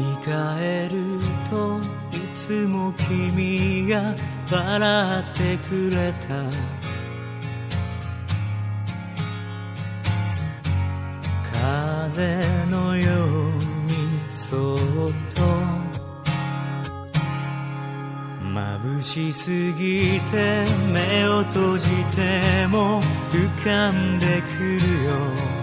り返るといつも君が笑ってくれた。風のようにそっと眩しすぎて目を閉じても浮かんでくるよ。